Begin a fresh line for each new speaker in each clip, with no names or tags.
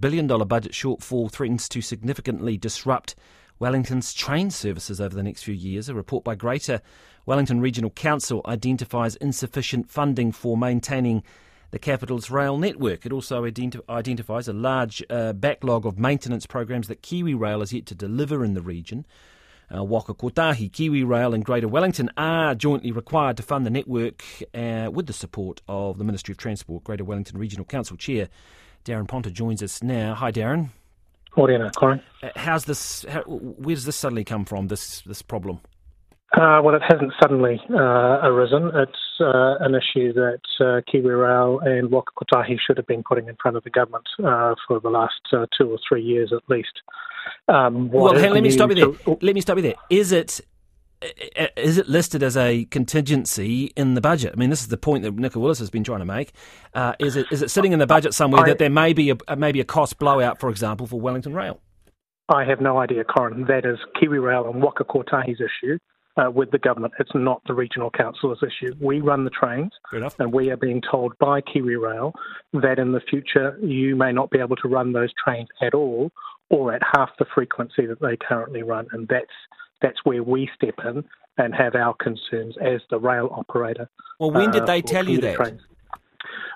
billion budget shortfall threatens to significantly disrupt Wellington's train services over the next few years. A report by Greater Wellington Regional Council identifies insufficient funding for maintaining the capital's rail network. It also identi- identifies a large uh, backlog of maintenance programs that KiwiRail has yet to deliver in the region. Uh, Waka Kotahi, KiwiRail, and Greater Wellington are jointly required to fund the network uh, with the support of the Ministry of Transport. Greater Wellington Regional Council Chair Daran Ponter joins us now. Hi, Daran.
Morena, Corin.
Uh, how's this? How, where does this suddenly come from? This this problem?
Uh, well, it hasn't suddenly uh, arisen. It's uh, an issue that uh, KiwiRail and Waka Kotahi should have been putting in front of the government uh, for the last uh, two or three years at least.
Um, well, hey, let me stop you there. To... Let me stop you there. Is it is it listed as a contingency in the budget? I mean, this is the point that Nicola Willis has been trying to make. Uh, is it is it sitting in the budget somewhere I, that there may be a maybe a cost blowout, for example, for Wellington Rail?
I have no idea, Corin. That is KiwiRail and Waka Kotahi's issue uh, with the government. It's not the regional council's issue. We run the trains, and we are being told by KiwiRail that in the future you may not be able to run those trains at all, or at half the frequency that they currently run, and that's that's where we step in and have our concerns as the rail operator.
Well, when did they uh, tell you that? Trains.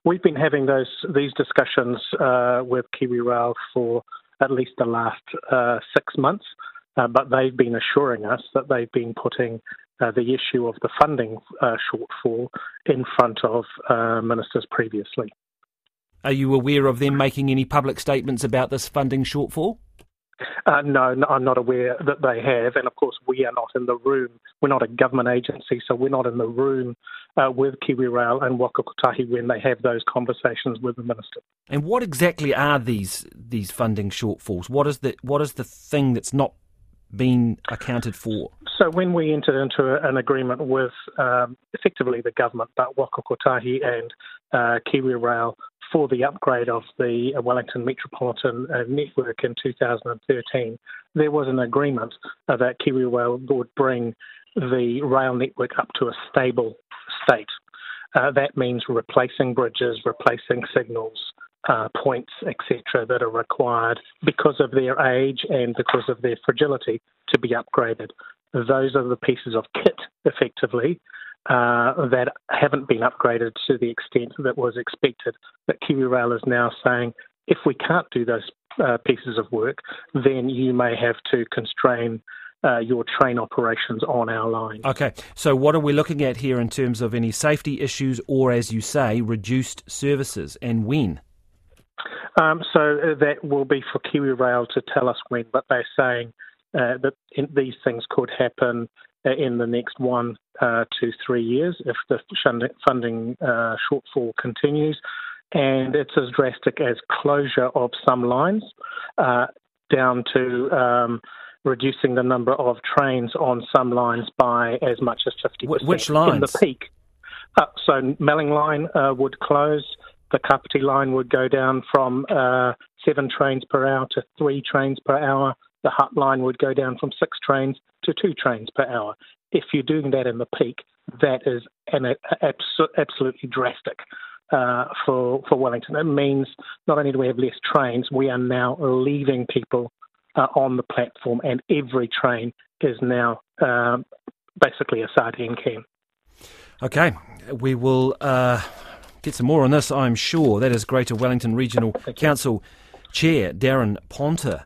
We've been having those these discussions uh, with KiwiRail for at least the last uh, six months, uh, but they've been assuring us that they've been putting uh, the issue of the funding uh, shortfall in front of ministers previously.
Are you aware of them making any public statements about this funding shortfall?
Uh, no, no, I'm not aware that they have. And of course, we are not in the room. We're not a government agency, so we're not in the room uh, with KiwiRail and Waka Kotahi when they have those conversations with the minister.
And what exactly are these these funding shortfalls? What is the what is the thing that's not been accounted for?
So when we entered into an agreement with um, effectively the government, but Waka Kotahi and uh, KiwiRail for the upgrade of the Wellington Metropolitan uh, Network in 2013, there was an agreement uh, that KiwiRail would bring the rail network up to a stable state. Uh, that means replacing bridges, replacing signals, uh, points, etc., that are required because of their age and because of their fragility to be upgraded. Those are the pieces of kit, effectively, uh, that haven't been upgraded to the extent that was expected. But KiwiRail is now saying if we can't do those uh, pieces of work, then you may have to constrain uh, your train operations on our line.
Okay, so what are we looking at here in terms of any safety issues or, as you say, reduced services and when?
Um, so uh, that will be for KiwiRail to tell us when, but they're saying uh, that these things could happen uh, in the next one uh, to three years if the funding uh, shortfall continues. And it's as drastic as closure of some lines uh, down to um, reducing the number of trains on some lines by as much as 50%.
Which lines?
In the peak. Uh, so Melling Line uh, would close. The Kapiti line would go down from seven trains per hour to three trains per hour the Hutt line would go down from six trains to two trains per hour. If you're doing that in the peak, that is an absolutely drastic uh, for for Wellington. It means not only do we have less trains, we are now leaving people uh, on the platform, and every train is now um, basically a sardine can.
Okay, we will uh, get some more on this, I'm sure. That is Greater Wellington Regional Council Chair Daran Ponter.